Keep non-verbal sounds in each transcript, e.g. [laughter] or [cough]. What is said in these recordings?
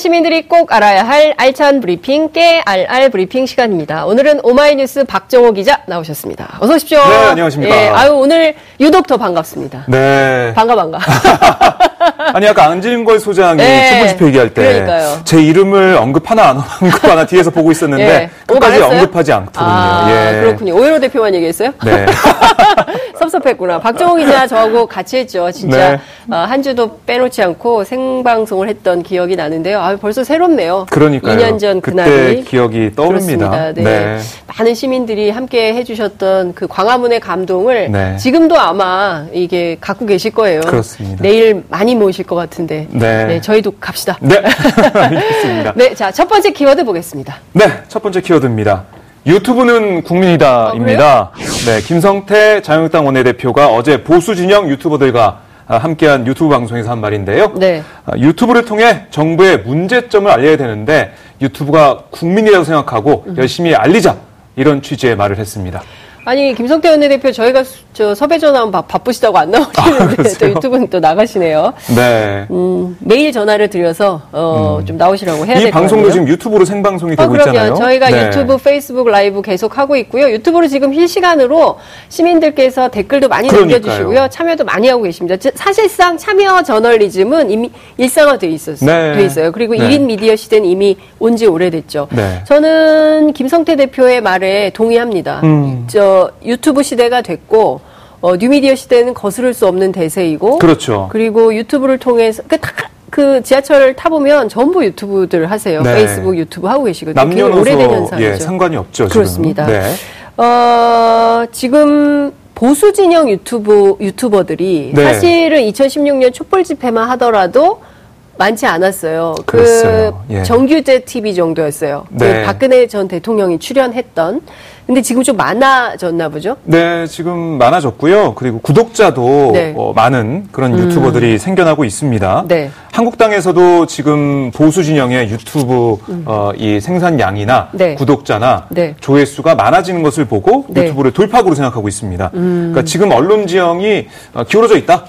시민들이 꼭 알아야 할 알찬 브리핑, 깨알알 브리핑 시간입니다. 오늘은 오마이뉴스 박정호 기자 나오셨습니다. 어서 오십시오. 네, 안녕하십니까. 예, 아유, 오늘 유독 더 반갑습니다. 네. 반가, 반가. [laughs] 아니 아까 안진걸 소장이 네, 촛불 집회 얘기할 때 그러니까요. 제 이름을 언급 하나 안 언급 하나 뒤에서 보고 있었는데 [laughs] 예. 오, 끝까지 말했어요? 언급하지 않더군요. 아, 예. 그렇군요. 오연호 대표만 얘기했어요? 네. [laughs] 섭섭했구나. 박정호 기자 저하고 같이 했죠. 진짜 네. 어, 한 주도 빼놓지 않고 생방송을 했던 기억이 나는데요. 아, 벌써 새롭네요. 그러니까요. 2년 전 그날이 기억이 떠오릅니다. 네. 네. 많은 시민들이 함께 해주셨던 그 광화문의 감동을 네. 지금도 아마 이게 갖고 계실 거예요. 그렇습니다. 내일 많이 모이실 것 같은데. 네. 저희도 갑시다. 네. [laughs] 알겠습니다. [laughs] 네, 자, 첫 번째 키워드 보겠습니다. 네, 첫 번째 키워드입니다. 유튜브는 국민이다입니다. 네, 김성태 자유한국당 원내대표가 어제 보수 진영 유튜버들과 아, 함께한 유튜브 방송에서 한 말인데요. 네. 아, 유튜브를 통해 정부의 문제점을 알려야 되는데 유튜브가 국민이라고 생각하고 음. 열심히 알리자 이런 취지의 말을 했습니다. 아니 김성태 원내대표 저희가 수- 저 섭외 전화하면 바, 바쁘시다고 안 나오시는데 또 아, 그러세요? 유튜브는 또 나가시네요. 네. 음, 매일 전화를 드려서 어, 좀 나오시라고 해야 될이것 방송도. 지금 유튜브로 생방송이 어, 되고 그럼요. 있잖아요. 저희가 네. 유튜브, 페이스북 라이브 계속 하고 있고요. 유튜브로 지금 실시간으로 시민들께서 댓글도 많이 그러니까요. 남겨주시고요. 참여도 많이 하고 계십니다. 즉, 사실상 참여 저널리즘은 이미 일상화돼 있었, 네. 돼 있어요. 그리고 네. 1인 미디어 시대는 이미 온 지 오래됐죠. 네. 저는 김성태 대표의 말에 동의합니다. 음. 저 유튜브 시대가 됐고 어, 뉴미디어 시대는 거스를 수 없는 대세이고 그렇죠. 그리고 유튜브를 통해서 그, 다- 그 지하철 타보면 전부 유튜브들 하세요. 네. 페이스북 유튜브 하고 계시거든요. 남녀노소 오래된 현상이죠. 예, 상관이 없죠. 지금은. 그렇습니다. 네. 어, 지금 보수 진영 유튜브 유튜버들이 네. 사실은 2016년 촛불 집회만 하더라도 많지 않았어요. 그. 예. 정규제 TV 정도였어요. 네. 그 박근혜 전 대통령이 출연했던. 근데 지금 좀 많아졌나 보죠? 네, 지금 많아졌고요. 그리고 구독자도 네. 어, 많은 그런 유튜버들이 생겨나고 있습니다. 네. 한국당에서도 지금 보수 진영의 유튜브 어, 이 생산량이나 음. 네. 구독자나 네. 조회수가 많아지는 것을 보고 네. 음. 유튜브를 돌파구로 생각하고 있습니다. 그러니까 지금 언론 지형이 어, 기울어져 있다.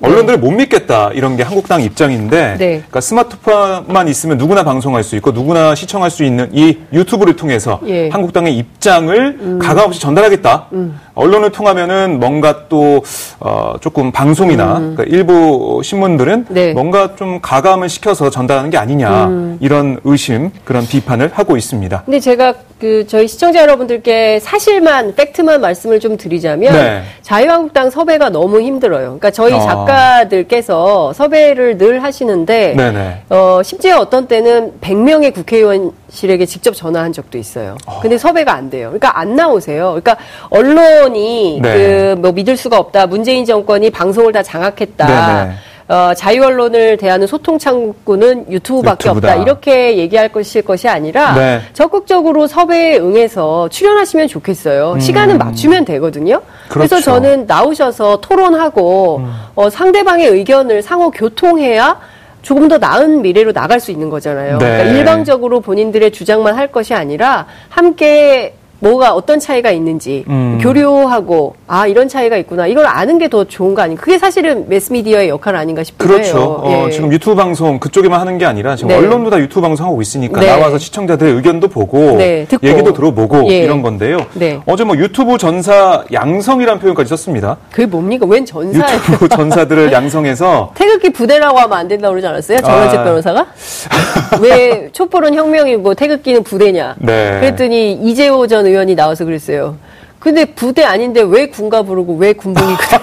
언론들을 못 믿겠다 이런 게 한국당 입장인데 네. 그러니까 스마트폰만 있으면 누구나 방송할 수 있고 누구나 시청할 수 있는 이 유튜브를 통해서 예. 음. 한국당의 입장을 가감 없이 전달하겠다. 언론을 통하면은 뭔가 또 어, 조금 방송이나 그러니까 일부 신문들은 음. 네. 뭔가 좀 가감을 시켜서 전달하는 게 아니냐 이런 의심 그런 비판을 하고 있습니다. 근데 제가 그 저희 시청자 여러분들께 사실만 팩트만 말씀을 좀 드리자면 네. 자유한국당 섭외가 너무 힘들어요. 그러니까 저희 아. 작가들께서 섭외를 늘 하시는데 네네. 어, 심지어 어떤 때는 100명의 국회의원실에게 직접 전화한 적도 있어요. 근데 섭외가 안 돼요. 그러니까 안 나오세요. 그러니까 언론이 네. 그뭐 믿을 수가 없다. 문재인 정권이 방송을 다 장악했다. 네네. 어, 자유 언론을 대하는 소통 창구는 유튜브밖에 유튜브다. 없다. 이렇게 얘기할 것일 것이 아니라 네. 적극적으로 섭외에 응해서 출연하시면 좋겠어요. 시간은 맞추면 되거든요. 그래서 음. 그렇죠. 음. 저는 나오셔서 토론하고 어, 상대방의 의견을 상호 교통해야 조금 더 나은 미래로 나갈 수 있는 거잖아요. 네. 그러니까 일방적으로 본인들의 주장만 할 것이 아니라 함께 뭐가 어떤 차이가 있는지 음. 교류하고 아 이런 차이가 있구나 이걸 아는 게 더 좋은 거 아닌가 그게 사실은 매스미디어의 역할 아닌가 싶어요. 그렇죠. 어, 예. 지금 유튜브 방송 그쪽에만 하는 게 아니라 지금 네. 언론도 다 유튜브 방송 하고 있으니까 네. 나와서 시청자들의 의견도 보고 네. 얘기도 들어보고 예. 이런 건데요. 네. 어제 뭐 유튜브 전사 양성이라는 표현까지 썼습니다. 그게 뭡니까? 웬 전사예요? 유튜브 [laughs] 전사들을 양성해서 태극기 부대라고 하면 안 된다고 그러지 않았어요? 정원책 아. 변호사가? [laughs] 왜 촛불은 혁명이고 태극기는 부대냐? 네. 그랬더니 이재호 전 의원이 나와서 그랬어요. 근데 부대 아닌데 왜 군가 부르고 왜 군복이 그래?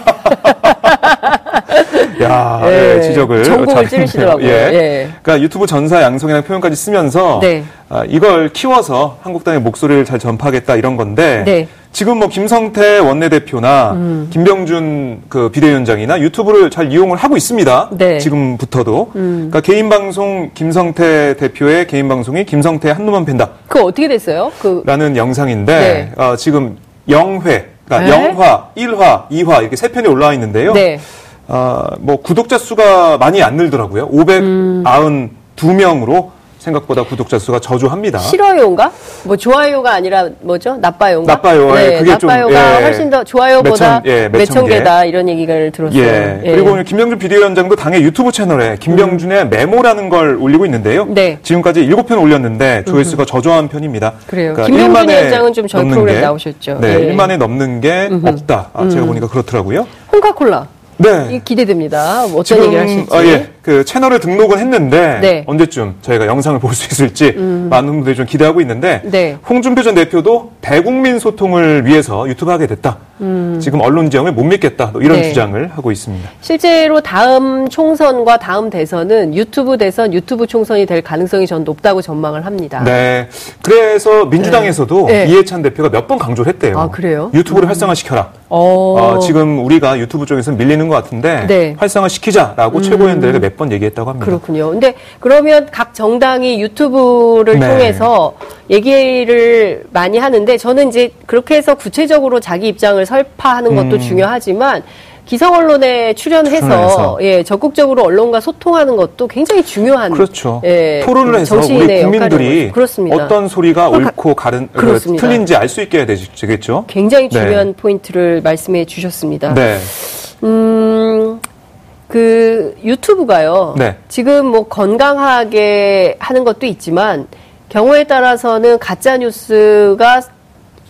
[laughs] 야 예. 예, 지적을 잘했네요. 찌르시더라고요. [laughs] 예. 예. 그러니까 유튜브 전사 양성이라는 표현까지 쓰면서 네. 아, 이걸 키워서 한국당의 목소리를 잘 전파하겠다 이런 건데 네. 음. 지금 뭐 김성태 원내대표나 김병준 그 비대위원장이나 유튜브를 잘 이용을 하고 있습니다. 네. 음. 지금부터도 그러니까 개인 방송 김성태 대표의 개인 방송이 김성태 한눈만 팬다. 그거 어떻게 됐어요? 그 라는 영상인데 네. 어, 지금 영회, 그러니까 네. 영화, 1화, 2화 이렇게 세 편이 올라와 있는데요. 네. 어, 뭐 구독자 수가 많이 안 늘더라고요. 음. 592명으로 생각보다 구독자 수가 저조합니다. 싫어요인가? 뭐 좋아요가 아니라 뭐죠? 나빠요인가? 나빠요. 네, 그게 좀, 나빠요가 예. 훨씬 더 좋아요보다 몇천, 예, 개. 개다 이런 얘기를 들었어요. 예. 예. 그리고 오늘 김병준 비대위원장도 당의 유튜브 채널에 김병준의 메모라는 걸 올리고 있는데요. 음. 네. 음. 지금까지 7편 올렸는데 조회수가 저조한 편입니다. 그래요. 그러니까 김병준 1만에 위원장은 좀 저희 넘는 프로그램 게, 나오셨죠. 네, 예. 음. 1만에 넘는 게 없다. 아, 제가 보니까 그렇더라고요. 홍카콜라. 네. 이 기대됩니다. 뭐 어떤 얘기를 하실지. 아, 예. 그 채널에 등록은 했는데 네. 음. 언제쯤 저희가 영상을 볼 수 있을지 많은 분들이 좀 기대하고 있는데 네. 홍준표 전 대표도 대국민 소통을 위해서 유튜브 하게 됐다. 지금 언론 지형을 못 믿겠다. 뭐 이런 음. 네. 주장을 하고 있습니다. 실제로 다음 총선과 다음 대선은 유튜브 대선, 유튜브 총선이 될 가능성이 전 높다고 전망을 합니다. 네. 그래서 민주당에서도 네. 이해찬 대표가 몇 번 강조를 했대요. 아, 그래요? 유튜브를 활성화시켜라. 어, 어, 지금 우리가 유튜브 쪽에서 밀리는 것 같은데 네. 음. 활성화시키자라고 최고위원들에게 몇 번 얘기했다고 합니다. 그렇군요. 근데 그러면 각 정당이 유튜브를 네. 통해서 얘기를 많이 하는데 저는 이제 그렇게 해서 구체적으로 자기 입장을 설파하는 것도 음. 중요하지만 기성 언론에 출연해서 출연해서. 예, 적극적으로 언론과 소통하는 것도 굉장히 중요한 그렇죠. 예, 토론을 해서 우리 국민들이. 어떤 소리가 가- 옳고 가른, 그, 그렇습니다. 틀린지 알 수 있게 해야 되겠죠. 굉장히 네. 중요한 포인트를 말씀해 주셨습니다. 네. 음, 그 유튜브가요. 네. 지금 뭐 건강하게 하는 것도 있지만 경우에 따라서는 가짜 뉴스가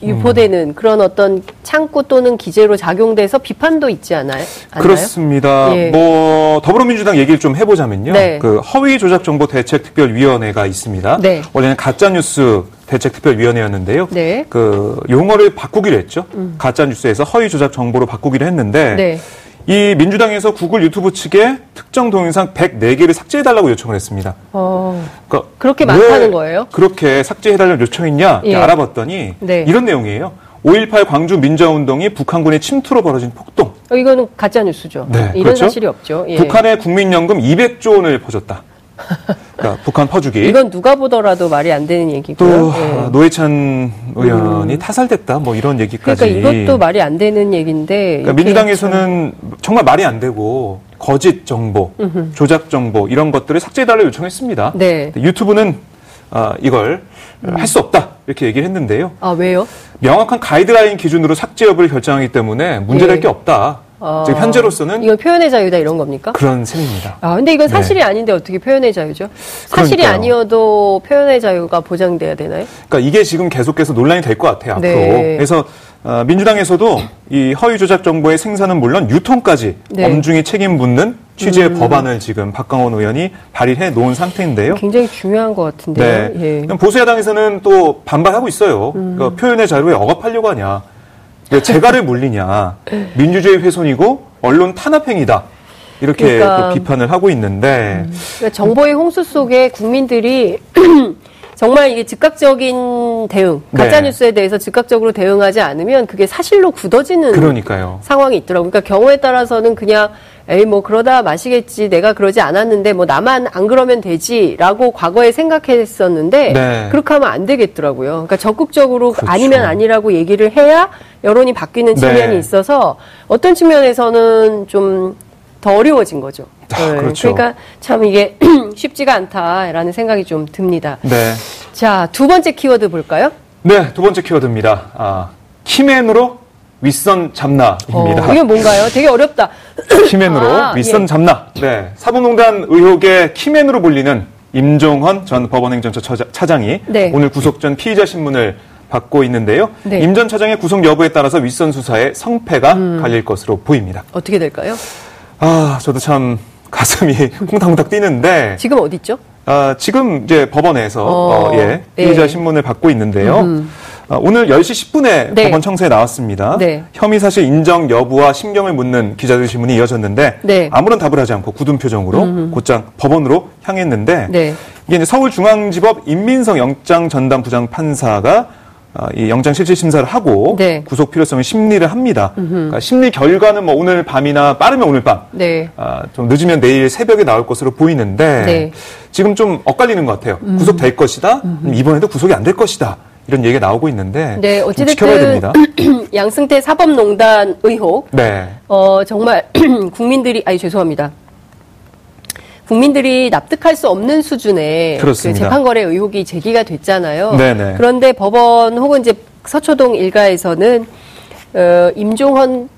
유포되는 그런 어떤 창구 또는 기재로 작용돼서 비판도 있지 않아요? 않나요? 그렇습니다. 예. 뭐 더불어민주당 얘기를 좀 해보자면요. 네. 그 허위 조작 정보 대책 특별위원회가 있습니다. 네. 원래는 가짜 뉴스 대책 특별위원회였는데요. 네. 음. 그 용어를 바꾸기로 했죠. 가짜 뉴스에서 허위 조작 정보로 바꾸기로 했는데 네. 이 민주당에서 구글 유튜브 측에 특정 동영상 104개를 삭제해달라고 요청을 했습니다. 어, 그러니까 그렇게 왜 많다는 거예요? 그렇게 삭제해달라고 요청했냐 예. 알아봤더니 네. 이런 내용이에요. 5.18 광주 민주화운동이 북한군의 침투로 벌어진 폭동. 어, 이거는 가짜 뉴스죠. 네, 이런 그렇죠? 사실이 없죠. 예. 북한의 국민연금 200조 원을 퍼줬다. 그러니까 북한 퍼주기. 이건 누가 보더라도 말이 안 되는 얘기고요. 또 예. 아, 노회찬 의원이 타살됐다. 뭐 이런 얘기까지. 그러니까 이것도 말이 안 되는 얘기인데 그러니까 민주당에서는 정말 말이 안 되고 거짓 정보, 조작 정보 이런 것들을 삭제해달라고 요청했습니다. 네. 유튜브는 아, 이걸 할수 없다 이렇게 얘기를 했는데요. 아 왜요? 명확한 가이드라인 기준으로 삭제 여부를 결정하기 때문에 문제될 예. 게 없다. 아, 지금 현재로서는 이건 표현의 자유다 이런 겁니까? 그런 셈입니다. 아 근데 이건 사실이 아닌데 어떻게 표현의 자유죠? 사실이 네. 그러니까요. 아니어도 표현의 자유가 보장돼야 되나요? 그러니까 이게 지금 계속해서 논란이 될 것 같아요 앞으로. 네. 그래서 어, 민주당에서도 이 허위 조작 정보의 생산은 물론 유통까지 네. 엄중히 책임 묻는 취지의 법안을 지금 박강원 의원이 발의해 놓은 상태인데요. 굉장히 중요한 것 같은데요. 네. 예. 보수야당에서는 또 반발하고 있어요. 그러니까 표현의 자유에 억압하려고 하냐. 왜 재갈을 물리냐. 민주주의 훼손이고 언론 탄압행위다. 이렇게 그러니까. 또 비판을 하고 있는데 그러니까 정보의 홍수 속에 국민들이 [clears throat] 정말 이게 즉각적인 대응, 가짜 네. 뉴스에 대해서 즉각적으로 대응하지 않으면 그게 사실로 굳어지는 그러니까요. 상황이 있더라고요. 그러니까 경우에 따라서는 그냥 에이 뭐 그러다 마시겠지 내가 그러지 않았는데 뭐 나만 안 그러면 되지라고 과거에 생각했었는데 네. 그렇게 하면 안 되겠더라고요. 그러니까 적극적으로 그렇죠. 아니면 아니라고 얘기를 해야 여론이 바뀌는 네. 측면이 있어서 어떤 측면에서는 좀 더 어려워진 거죠. 아, 그렇죠. 러니까 참 이게 [clears throat] 쉽지가 않다라는 생각이 좀 듭니다. 네. 자, 두 번째 키워드 볼까요? 네, 두 번째 키워드입니다. 아, 키맨으로 윗선 잡나입니다. 어, 이게 뭔가요? 되게 어렵다. [laughs] 키맨으로 아, 윗선 예. 잡나. 네. 사법농단 의혹의 키맨으로 불리는 임종헌 전 법원행정처 처자- 차장이 네. 오늘 구속 전 피의자 신문을 받고 있는데요. 네. 임전 차장의 구속 여부에 따라서 윗선 수사에 성패가 음. 갈릴 것으로 보입니다. 어떻게 될까요? 아, 저도 참 가슴이 [laughs] 쿵탕쿵탕 뛰는데 지금 어디 있죠? 아, 지금 이제 법원에서 어, 어, 예, 피의자 네. 신문을 받고 있는데요. 아, 오늘 10시 10분에 네. 법원 청사에 나왔습니다. 네. 혐의 사실 인정 여부와 심경을 묻는 기자들 질문이 이어졌는데 네. 아무런 답을 하지 않고 굳은 표정으로 곧장 법원으로 향했는데 네. 이게 서울중앙지법 임민성 영장 전담 부장 판사가 아, 이 영장 실질 심사를 하고 네. 구속 필요성을 심리를 합니다. 그러니까 심리 결과는 뭐 오늘 밤이나 빠르면 오늘 밤 네. 아, 좀 늦으면 내일 새벽에 나올 것으로 보이는데 네. 음. 지금 좀 엇갈리는 것 같아요. 구속 될 것이다. 이번에도 구속이 안 될 것이다. 이런 얘기가 나오고 있는데 네, 좀 지켜봐야 됩니다. 어찌됐든 [clears throat] 양승태 사법농단 의혹, 네. 어, 정말 [clears throat] 국민들이, 아니, 죄송합니다. 국민들이 납득할 수 없는 수준의 그 그렇습니다. 재판 거래 의혹이 제기가 됐잖아요. 네네. 그런데 법원 혹은 이제 서초동 일가에서는 어, 임종헌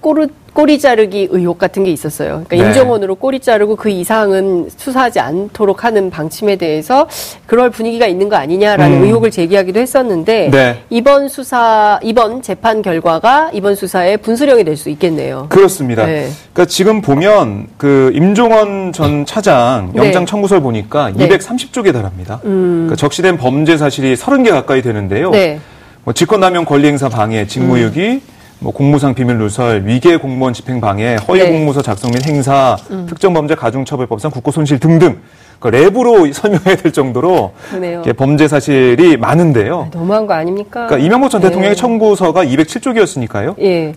꼬르 꼬리 자르기 의혹 같은 게 있었어요. 그러니까 네. 임종원으로 꼬리 자르고 그 이상은 수사하지 않도록 하는 방침에 대해서 그럴 분위기가 있는 거 아니냐라는 음. 의혹을 제기하기도 했었는데 네. 이번 수사 이번 재판 결과가 이번 수사의 분수령이 될 수 있겠네요. 그렇습니다. 네. 그러니까 지금 보면 그 임종원 전 [clears throat] 차장 네. 영장 청구서를 보니까 네. 230쪽에 달합니다. 그러니까 적시된 범죄 사실이 30개 가까이 되는데요. 네. 뭐 직권남용 권리행사 방해, 직무유기, 뭐 공무상 비밀 누설, 위계 공무원 집행 방해, 허위 네. 음. 공무서 작성 및 행사, 특정범죄 가중처벌법상 국고 손실 등등 그 랩으로 설명해야 될 정도로. 이게 범죄 사실이 많은데요. 너무한 거 아닙니까? 그러니까 이명박 전 네. 대통령의 청구서가 207쪽이었으니까요. 예.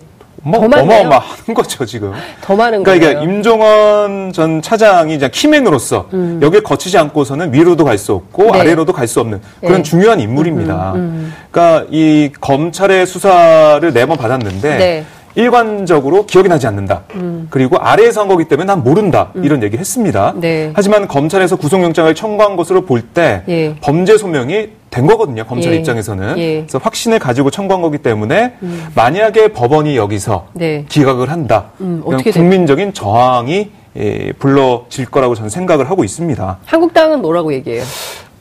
뭐. 어마어마한 거죠 지금. 더 많은 그러니까 거예요. 이게 임종원 전 차장이 이제 키맨으로서 여기를 거치지 않고서는 위로도 갈 수 없고 음. 네. 아래로도 갈 수 없는 그런 네. 중요한 인물입니다. 음, 그러니까 이 검찰의 수사를 네 번 받았는데 네. 음. 일관적으로 기억이 나지 않는다. 그리고 아래에서 한 거기 때문에 난 모른다. 이런 얘기를 했습니다. 네. 하지만 검찰에서 구속영장을 청구한 것으로 볼때 예. 범죄 소명이 된 거거든요. 검찰 예. 입장에서는. 예. 그래서 확신을 가지고 청구한 거기 때문에 만약에 법원이 여기서 네. 기각을 한다. 음, 어떻게 국민적인 저항이 예, 불러질 거라고 저는 생각을 하고 있습니다. 한국당은 뭐라고 얘기해요?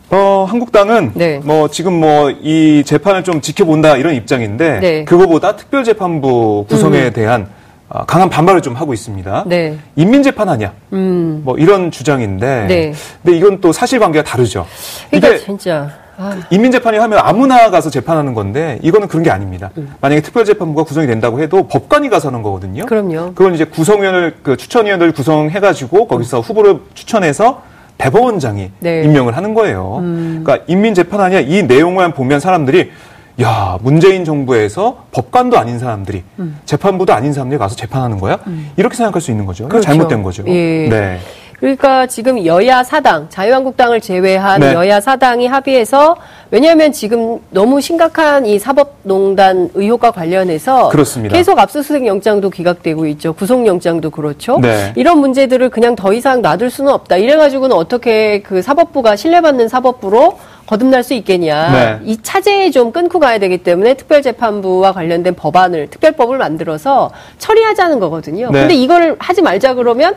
어, 한국당은 네. 뭐 지금 뭐 이 재판을 좀 지켜본다 이런 입장인데 네. 그거보다 특별재판부 구성에 대한 아, 강한 반발을 좀 하고 있습니다. 네. 인민재판하냐 음. 뭐 이런 주장인데 네. 근데 이건 또 사실관계가 다르죠. 그러니까 이게 진짜 아, 인민재판이 하면 아무나 가서 재판하는 건데 이거는 그런 게 아닙니다. 만약에 특별재판부가 구성이 된다고 해도 법관이 가서 하는 거거든요. 그럼요. 그건 이제 구성위원을 그 추천위원을 구성해가지고 거기서 후보를 추천해서 대법원장이 네. 임명을 하는 거예요. 그러니까 인민재판하냐 이 내용만 보면 사람들이 야 문재인 정부에서 법관도 아닌 사람들이 재판부도 아닌 사람들이 가서 재판하는 거야? 이렇게 생각할 수 있는 거죠. 그렇죠. 잘못된 거죠. 예. 네. 그러니까 지금 여야 사당, 자유한국당을 제외한 네. 여야 사당이 합의해서 왜냐하면 지금 너무 심각한 이 사법농단 의혹과 관련해서 그렇습니다. 계속 압수수색 영장도 기각되고 있죠. 구속영장도 그렇죠. 네. 이런 문제들을 그냥 더 이상 놔둘 수는 없다. 이래가지고는 어떻게 그 사법부가 신뢰받는 사법부로 거듭날 수 있겠냐. 네. 이 차제에 좀 끊고 가야 되기 때문에 특별재판부와 관련된 법안을, 특별법을 만들어서 처리하자는 거거든요. 네. 근데 이거를 하지 말자 그러면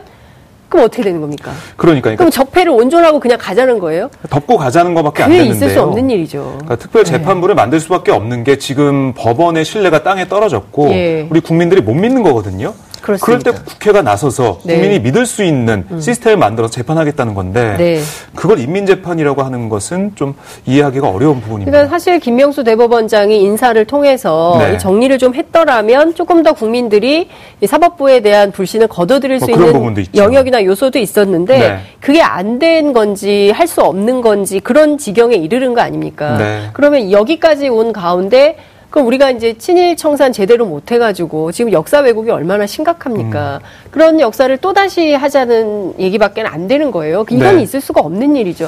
그럼 어떻게 되는 겁니까? 그러니까, 그러니까 그럼 적폐를 온전하고 그냥 가자는 거예요? 덮고 가자는 것밖에 안 되는데요. 있을 수 없는 일이죠. 그러니까 특별 재판부를 만들 수밖에 없는 게 지금 법원의 신뢰가 땅에 떨어졌고 예. 우리 국민들이 못 믿는 거거든요. 그럴 그렇습니다. 때 국회가 나서서 네. 음. 국민이 믿을 수 있는 시스템을 만들어서 재판하겠다는 건데 네. 그걸 인민재판이라고 하는 것은 좀 이해하기가 어려운 부분입니다. 그러니까 사실 김명수 대법원장이 인사를 통해서 네. 이 정리를 좀 했더라면 조금 더 국민들이 이 사법부에 대한 불신을 거둬들일 뭐수 그런 있는. 영역이나 요소도 있었는데 네. 그게 안 된 건지 할 수 없는 건지 그런 지경에 이르는 거 아닙니까? 네. 그러면 여기까지 온 가운데 그럼 우리가 이제 친일 청산 제대로 못 해가지고 지금 역사 왜곡이 얼마나 심각합니까? 음. 그런 역사를 또 다시 하자는 얘기밖에 안 되는 거예요. 이건 네. 있을 수가 없는 일이죠.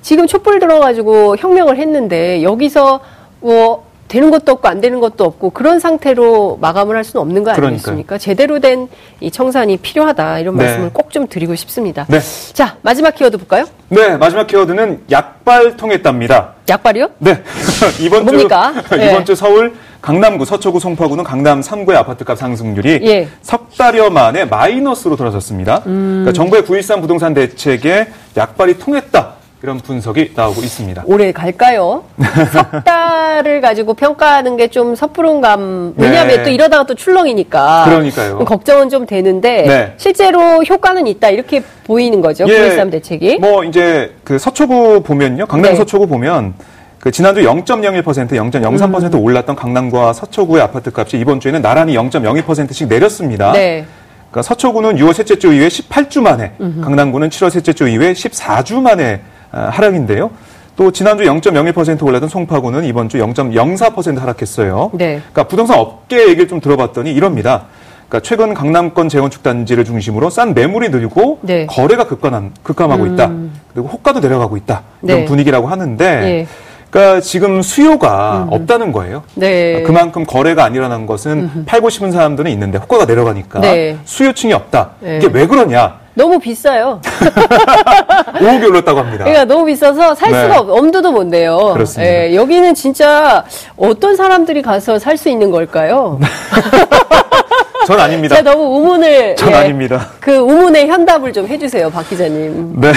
지금 촛불 들어가지고 혁명을 했는데 여기서 뭐 되는 것도 없고 안 되는 것도 없고 그런 상태로 마감을 할 수는 없는 거 그러니까요. 아니겠습니까? 제대로 된 이 청산이 필요하다 이런 네. 말씀을 꼭 좀 드리고 싶습니다. 네. 자 마지막 키워드 볼까요? 네, 마지막 키워드는 약발 통했답니다. 약발이요? 네. [laughs] 이번 뭡니까? 주 [laughs] 네. 이번 주 서울 강남구 서초구 송파구는 강남 3구의 아파트값 상승률이 예. 석 달여 만에 마이너스로 돌아섰습니다. 음. 그러니까 정부의 9.13 부동산 대책에 약발이 통했다. 이런 분석이 나오고 있습니다. 오래 갈까요? [laughs] 석 달 을 가지고 평가하는 게 좀 섣부른 감. 왜냐하면 네. 또 이러다가 또 출렁이니까. 그러니까요. 걱정은 좀 되는데 네. 실제로 효과는 있다 이렇게 보이는 거죠. 예, 9.13 대책이. 뭐 이제 그 서초구 보면요. 강남 네. 서초구 보면 그 지난주 0.01% 0.03% 음. 올랐던 강남과 서초구의 아파트 값이 이번 주에는 나란히 0.02%씩 내렸습니다. 네. 그러니까 서초구는 6월 셋째 주 이후에 18주 만에, 강남구는 7월 셋째 주 이후에 14주 만에 아, 하락인데요. 또 지난주 0.01% 올랐던 송파구는 이번 주 0.04% 하락했어요. 네. 그러니까 부동산 업계 얘기를 좀 들어봤더니 이럽니다. 그러니까 최근 강남권 재건축 단지를 중심으로 싼 매물이 늘고 네. 거래가 급감한, 급감하고 있다. 그리고 호가도 내려가고 있다. 이런 네. 분위기라고 하는데 예. 그러니까 지금 수요가 없다는 거예요. 네. 그만큼 거래가 안 일어난 것은 팔고 싶은 사람들은 있는데 호가가 내려가니까 네. 수요층이 없다. 네. 이게 왜 그러냐? 너무 비싸요. [laughs] 5억이 올랐다고 합니다. 그러니까 너무 비싸서 살 네. 수가 없, 엄두도 못 내요. 그렇습니다. 예, 여기는 진짜 어떤 사람들이 가서 살 수 있는 걸까요? [laughs] 전 아닙니다. 제가 너무 우문을 전 예, 아닙니다. 그 우문의 현답을 좀 해주세요, 박 기자님. 네.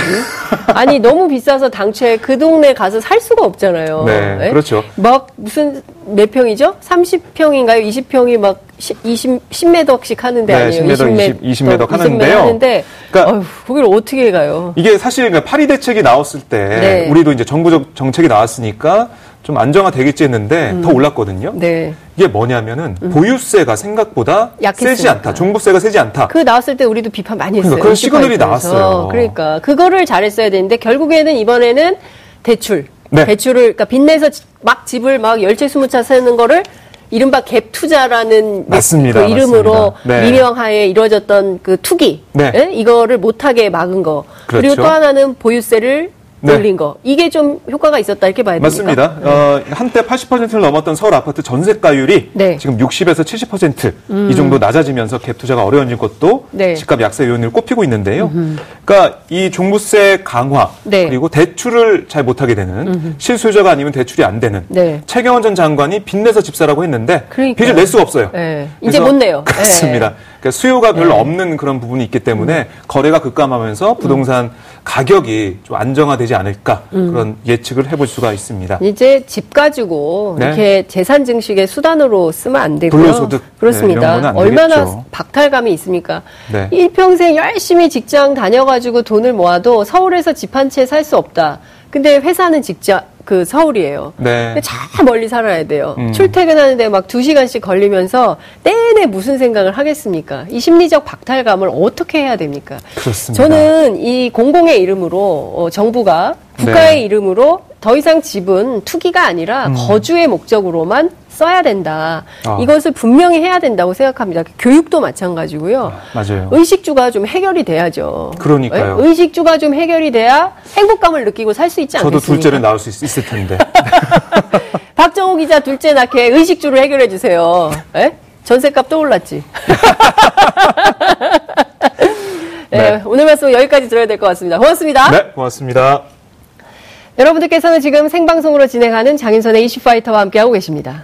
아니 너무 비싸서 당초에 그 동네 가서 살 수가 없잖아요. 네, 예? 그렇죠. 막 무슨 몇 평이죠? 30평인가요? 20평이 막 20, 10매덕씩 하는데 네, 아니에요? 10매덕, 20 매덕 20매덕 하는데요. 하는데 그러니까 어휴, 거기를 어떻게 가요? 이게 사실 그러니까 파리 대책이 나왔을 때 네. 우리도 이제 정부적 정책이 나왔으니까 좀 안정화 되겠지 했는데 더 올랐거든요. 네. 이게 뭐냐면은 보유세가 생각보다 약했으니까. 세지 않다. 종부세가 세지 않다. 그 나왔을 때 우리도 비판 많이 했어요. 그러니까 그런 시그널이. 나왔어요. 그러니까 그거를 잘했어야 되는데 결국에는 이번에는 대출, 네. 대출을 그러니까 빚내서 지- 막 집을 막 열채 스무차 사는 거를 이른바 갭 투자라는 맞습니다. 그 이름으로. 네. 민영하에 이루어졌던 그 투기 네. 예? 이거를 못하게 막은 거 그리고 그렇죠. 또 하나는 보유세를 네. 올린 거 이게 좀 효과가 있었다 이렇게 봐야 됩니까? 맞습니다. 어, 한때 80%를 넘었던 서울 아파트 전세가율이 네. 음. 지금 60에서 70%이 정도 낮아지면서 갭 투자가 어려워진 것도 네. 집값 약세 요인을 꼽히고 있는데요. 그러니까 이 종부세 강화 네. 그리고 대출을 잘 못하게 되는 실수요자가 아니면 대출이 안 되는 네. 최경원 전 장관이 빚내서 집 사라고 했는데 그러니까요. 빚을 낼 수가 없어요. 네. 이제 못 내요. [laughs] 그렇습니다. 네. 그러니까 수요가 별로 네. 없는 그런 부분이 있기 때문에 거래가 급감하면서 부동산 가격이 좀 안정화되지 않을까 그런 예측을 해볼 수가 있습니다. 이제 집 가지고 네. 이렇게 재산 증식의 수단으로 쓰면 안 되고요. 불로소득, 네, 그렇습니다. 안 얼마나 되겠죠. 박탈감이 있습니까? 네. 일평생 열심히 직장 다녀가지고 돈을 모아도 서울에서 집 한 채 살 수 없다. 근데 회사는 직장 그 서울이에요. 네. 근데 참 멀리 살아야 돼요. 음. 출퇴근하는데 막 두 시간씩 걸리면서 내내 무슨 생각을 하겠습니까? 이 심리적 박탈감을 어떻게 해야 됩니까? 그렇습니다. 저는 이 공공의 이름으로 어, 정부가 국가의 네. 이름으로 더 이상 집은 투기가 아니라 거주의 목적으로만 써야 된다. 음. 아. 이것을 분명히 해야 된다고 생각합니다. 교육도 마찬가지고요. 맞아요. 의식주가 좀 해결이 돼야죠. 그러니까요. 예? 의식주가 좀 해결이 돼야 행복감을 느끼고 살 수 있지 저도 않겠습니까? 둘째를 낳을 수 있, 있을 텐데. [laughs] 박정호 기자 둘째 낳게 의식주를 해결해 주세요. 예? 전세값 또 올랐지. 예, 네. 오늘 말씀 여기까지 들어야 될 것 같습니다. 고맙습니다. 네, 고맙습니다. 여러분들께서는 지금 생방송으로 진행하는 장인선의 이슈파이터와 함께하고 계십니다.